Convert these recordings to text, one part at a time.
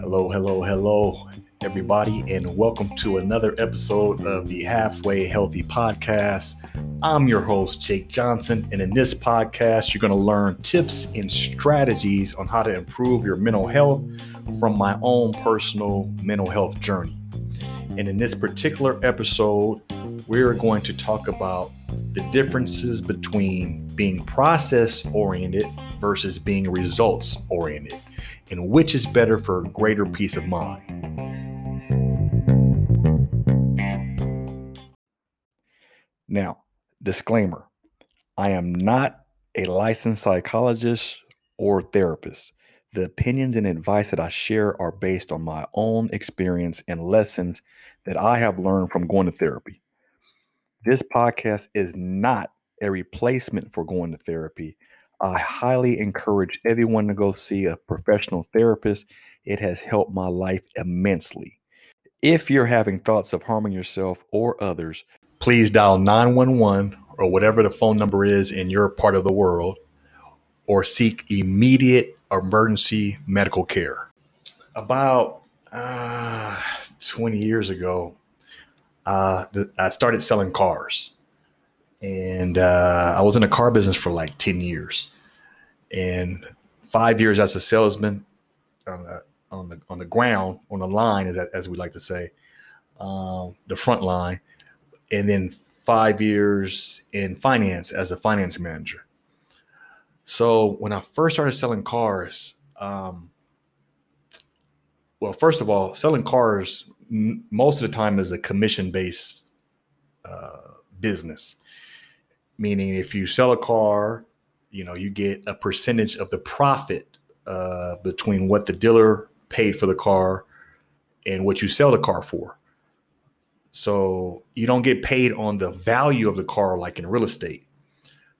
Hello, hello, hello, everybody, and welcome to another episode of the Halfway Healthy Podcast. I'm your host, Jake Johnson, and in this podcast, you're going to learn tips and strategies on how to improve your mental health from my own personal mental health journey. And in this particular episode, we're going to talk about the differences between being process oriented versus being results oriented, and which is better for greater peace of mind. Now, disclaimer I am not a licensed psychologist or therapist. The opinions and advice that I share are based on my own experience and lessons that I have learned from going to therapy. This podcast is not a replacement for going to therapy. I highly encourage everyone to go see a professional therapist. It has helped my life immensely. If you're having thoughts of harming yourself or others, please dial 911 or whatever the phone number is in your part of the world or seek immediate emergency medical care. About uh, 20 years ago, uh, the, I started selling cars. And uh, I was in the car business for like 10 years. And five years as a salesman on the, on the, on the ground, on the line, as, as we like to say, um, the front line. And then five years in finance as a finance manager. So when I first started selling cars, um, well, first of all, selling cars most of the time is a commission based uh, business, meaning if you sell a car, you know you get a percentage of the profit uh, between what the dealer paid for the car and what you sell the car for. So you don't get paid on the value of the car like in real estate.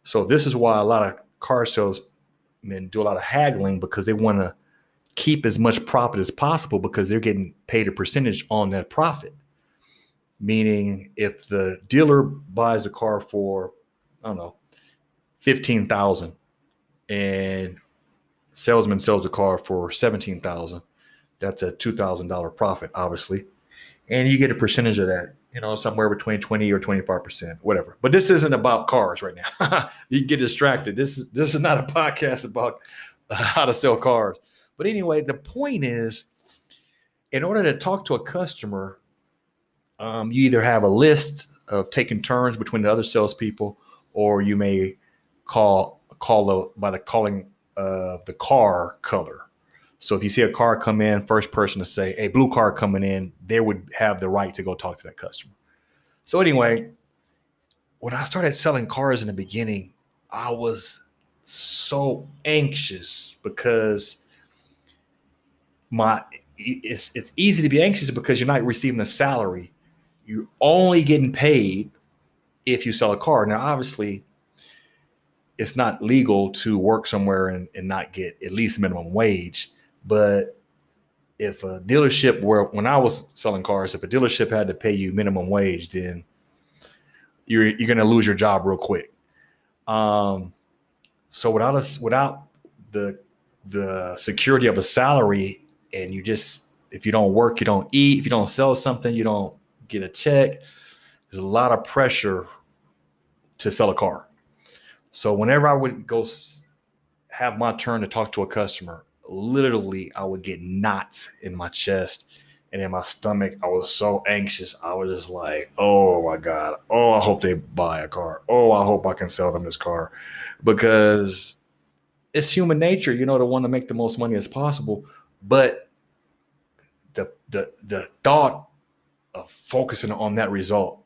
So this is why a lot of car salesmen do a lot of haggling because they want to keep as much profit as possible because they're getting paid a percentage on that profit. Meaning, if the dealer buys a car for, I don't know, fifteen thousand, and salesman sells the car for seventeen thousand, that's a two thousand dollar profit, obviously, and you get a percentage of that. You know, somewhere between twenty or twenty five percent, whatever. But this isn't about cars right now. you can get distracted. This is this is not a podcast about how to sell cars. But anyway, the point is, in order to talk to a customer, um, you either have a list of taking turns between the other salespeople, or you may call call the, by the calling of the car color. So if you see a car come in, first person to say, "A blue car coming in," they would have the right to go talk to that customer. So anyway, when I started selling cars in the beginning, I was so anxious because my it's it's easy to be anxious because you're not receiving a salary. You're only getting paid if you sell a car. Now, obviously, it's not legal to work somewhere and, and not get at least minimum wage. But if a dealership where when I was selling cars, if a dealership had to pay you minimum wage, then you're you're gonna lose your job real quick. Um, so without us without the the security of a salary and you just if you don't work, you don't eat. If you don't sell something, you don't get a check. There's a lot of pressure to sell a car. So whenever I would go have my turn to talk to a customer, literally I would get knots in my chest and in my stomach. I was so anxious. I was just like, oh my God. Oh, I hope they buy a car. Oh, I hope I can sell them this car. Because it's human nature, you know, to want to make the most money as possible. But the the the thought of focusing on that result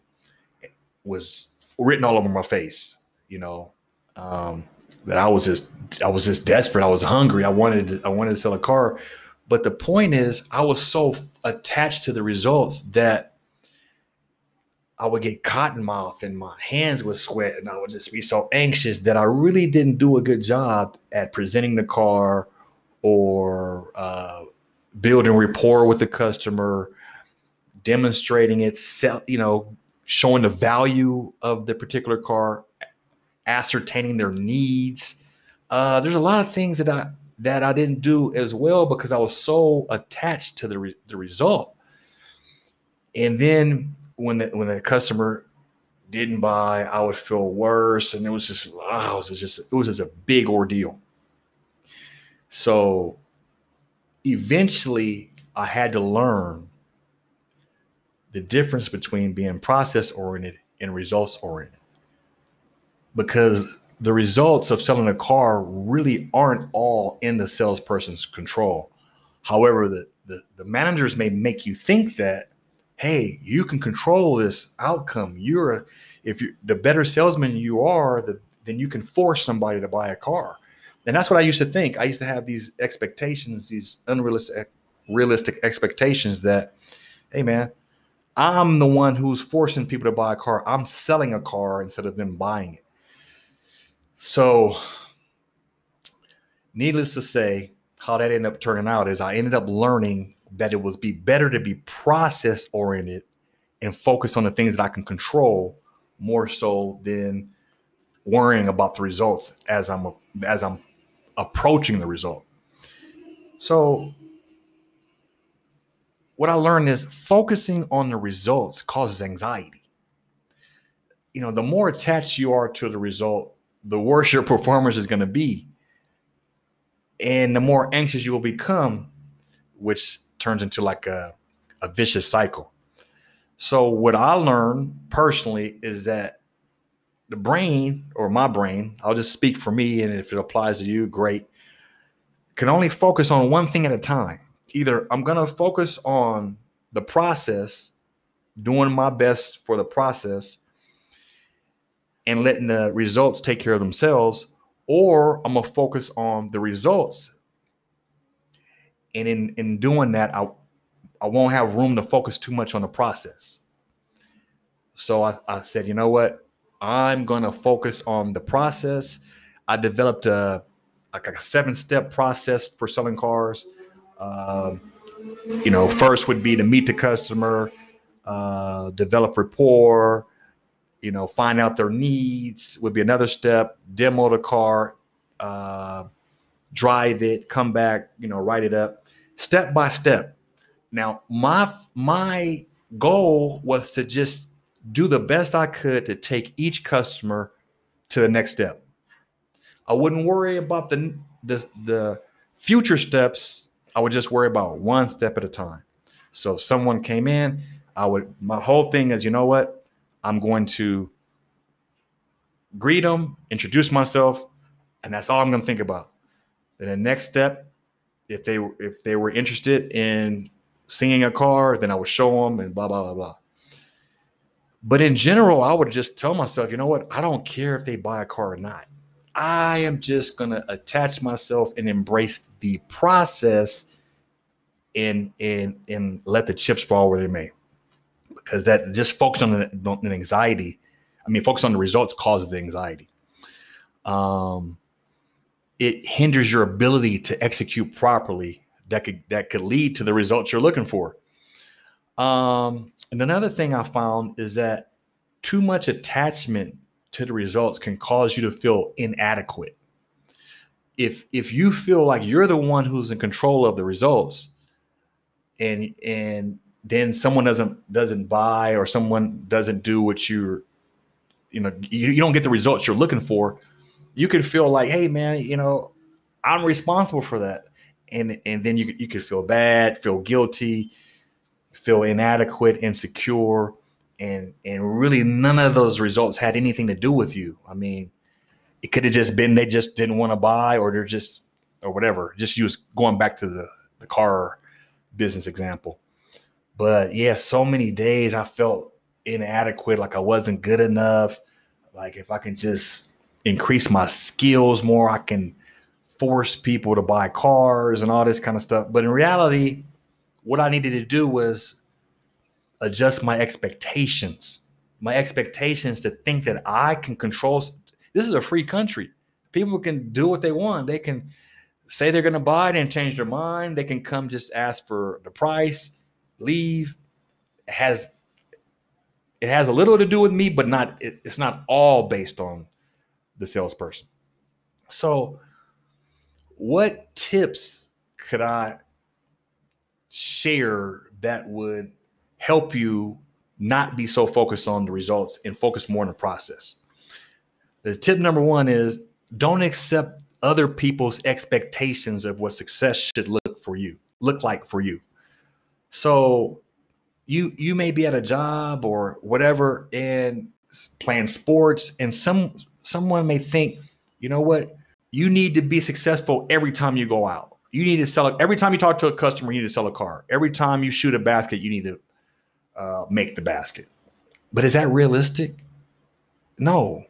was written all over my face. You know, um, that I was just I was just desperate. I was hungry. I wanted to, I wanted to sell a car. But the point is, I was so attached to the results that I would get cotton mouth and my hands would sweat and I would just be so anxious that I really didn't do a good job at presenting the car or uh, building rapport with the customer, demonstrating it, you know, showing the value of the particular car, ascertaining their needs, uh, there's a lot of things that I that I didn't do as well because I was so attached to the re- the result. And then when the when the customer didn't buy, I would feel worse, and it was just wow, it was just it was just a big ordeal. So eventually, I had to learn the difference between being process oriented and results oriented because the results of selling a car really aren't all in the salesperson's control. However, the, the, the managers may make you think that, hey, you can control this outcome. You're a, if you're the better salesman you are, the, then you can force somebody to buy a car. And that's what I used to think. I used to have these expectations, these unrealistic realistic expectations that, hey man, I'm the one who's forcing people to buy a car. I'm selling a car instead of them buying it. So, needless to say, how that ended up turning out is I ended up learning that it was be better to be process oriented and focus on the things that I can control more so than worrying about the results as I'm as I'm approaching the result. So what I learned is focusing on the results causes anxiety. You know, the more attached you are to the result, the worse your performance is going to be. And the more anxious you will become, which turns into like a, a vicious cycle. So, what I learned personally is that the brain or my brain, I'll just speak for me, and if it applies to you, great, can only focus on one thing at a time either I'm going to focus on the process, doing my best for the process, and letting the results take care of themselves, or I'm going to focus on the results. And in, in doing that, I, I won't have room to focus too much on the process. So I, I said, you know what? I'm going to focus on the process. I developed a, like a seven step process for selling cars uh, you know, first would be to meet the customer, uh, develop rapport, you know, find out their needs would be another step, demo the car, uh, drive it, come back, you know, write it up step by step. Now, my my goal was to just do the best I could to take each customer to the next step. I wouldn't worry about the the, the future steps I would just worry about one step at a time. So if someone came in, I would my whole thing is, you know what? I'm going to greet them, introduce myself, and that's all I'm going to think about. Then the next step, if they if they were interested in seeing a car, then I would show them and blah blah blah blah. But in general, I would just tell myself, you know what? I don't care if they buy a car or not. I am just going to attach myself and embrace the process and and and let the chips fall where they may because that just focus on the, the anxiety i mean focus on the results causes the anxiety um it hinders your ability to execute properly that could that could lead to the results you're looking for um and another thing i found is that too much attachment to the results can cause you to feel inadequate. If if you feel like you're the one who's in control of the results and and then someone doesn't doesn't buy or someone doesn't do what you're you know you, you don't get the results you're looking for, you can feel like, hey man, you know, I'm responsible for that. And and then you you could feel bad, feel guilty, feel inadequate, insecure and and really none of those results had anything to do with you. I mean, it could have just been they just didn't want to buy, or they're just or whatever. Just use going back to the the car business example. But yeah, so many days I felt inadequate, like I wasn't good enough. Like if I can just increase my skills more, I can force people to buy cars and all this kind of stuff. But in reality, what I needed to do was adjust my expectations. My expectations to think that I can control. This is a free country. People can do what they want. They can say they're going to buy it and change their mind. They can come just ask for the price, leave. It has it has a little to do with me, but not it, it's not all based on the salesperson. So what tips could I share that would help you not be so focused on the results and focus more on the process? The tip number one is don't accept other people's expectations of what success should look for you, look like for you. So you you may be at a job or whatever and playing sports and some someone may think, you know what, you need to be successful every time you go out. You need to sell it every time you talk to a customer. You need to sell a car. Every time you shoot a basket, you need to uh, make the basket. But is that realistic? No.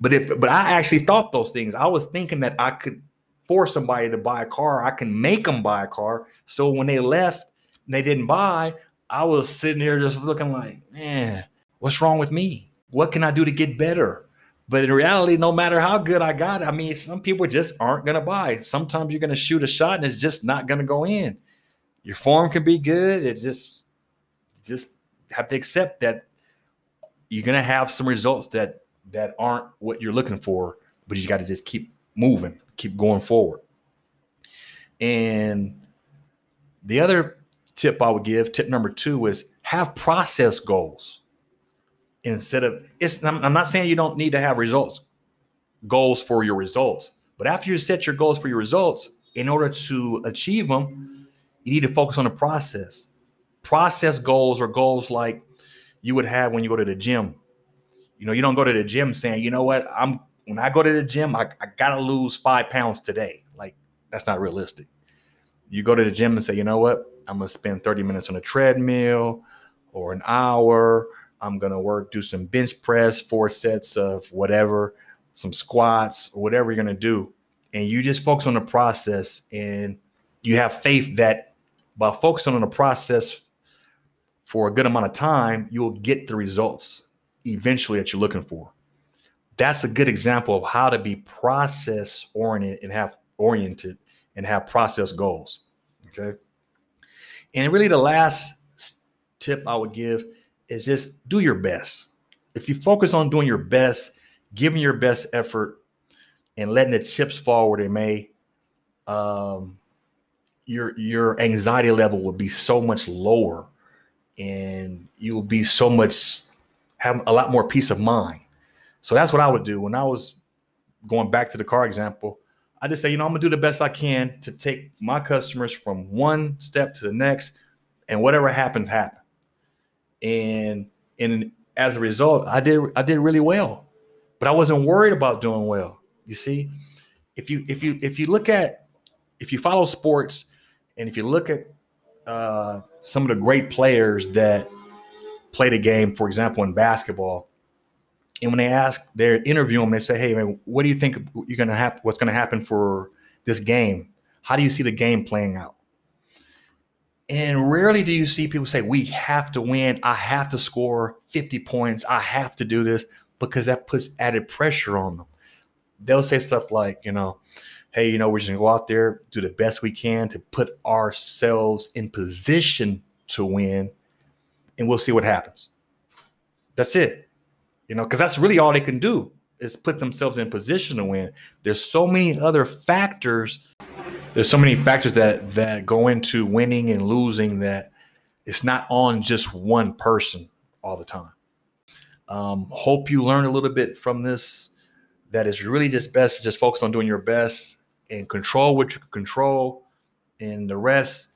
But if but I actually thought those things. I was thinking that I could force somebody to buy a car. I can make them buy a car. So when they left, they didn't buy. I was sitting here just looking like, man, what's wrong with me? What can I do to get better? But in reality, no matter how good I got, I mean, some people just aren't going to buy. Sometimes you're going to shoot a shot and it's just not going to go in. Your form can be good. It just, just have to accept that you're going to have some results that that aren't what you're looking for. But you got to just keep moving, keep going forward. And the other tip I would give, tip number two, is have process goals instead of it's I'm, not saying you don't need to have results goals for your results but after you set your goals for your results in order to achieve them you need to focus on the process. Process goals are goals like you would have when you go to the gym. You know you don't go to the gym saying you know what? I'm when i go to the gym i, I gotta lose five pounds today. Like that's not realistic. You go to the gym and say you know what? I'm gonna spend 30 minutes on a treadmill or an hour I'm gonna work, do some bench press, four sets of whatever, some squats, or whatever you're gonna do. And you just focus on the process and you have faith that by focusing on the process for a good amount of time, you'll get the results eventually that you're looking for. That's a good example of how to be process oriented and have oriented and have process goals. Okay. And really, the last tip I would give is just do your best. If you focus on doing your best, giving your best effort, and letting the chips fall where they may, um, your your anxiety level will be so much lower, and you will be so much have a lot more peace of mind. So that's what I would do when I was going back to the car example. I just say, you know, I'm gonna do the best I can to take my customers from one step to the next, and whatever happens, happens and and as a result, I did I did really well, but I wasn't worried about doing well. You see, if you if you if you look at if you follow sports and if you look at uh, some of the great players that play the game, for example, in basketball, and when they ask, they interview them, they say, "Hey, man, what do you think you're gonna have? What's gonna happen for this game? How do you see the game playing out?" And rarely do you see people say, We have to win. I have to score 50 points. I have to do this because that puts added pressure on them. They'll say stuff like, you know, hey, you know, we're just gonna go out there, do the best we can to put ourselves in position to win, and we'll see what happens. That's it. You know, because that's really all they can do is put themselves in position to win. There's so many other factors there's so many factors that that go into winning and losing that it's not on just one person all the time. Um, hope you learn a little bit from this. That it's really just best to just focus on doing your best and control what you can control, and the rest,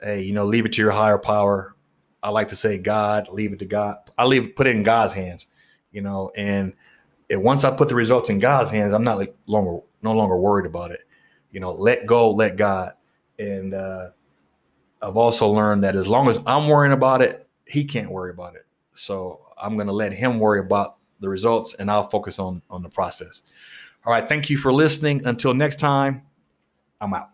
hey, you know, leave it to your higher power. I like to say God, leave it to God. I leave put it in God's hands, you know, and it, once I put the results in God's hands, I'm not like longer no longer worried about it you know, let go, let God. And uh, I've also learned that as long as I'm worrying about it, he can't worry about it. So I'm going to let him worry about the results and I'll focus on on the process. All right, thank you for listening. Until next time, I'm out.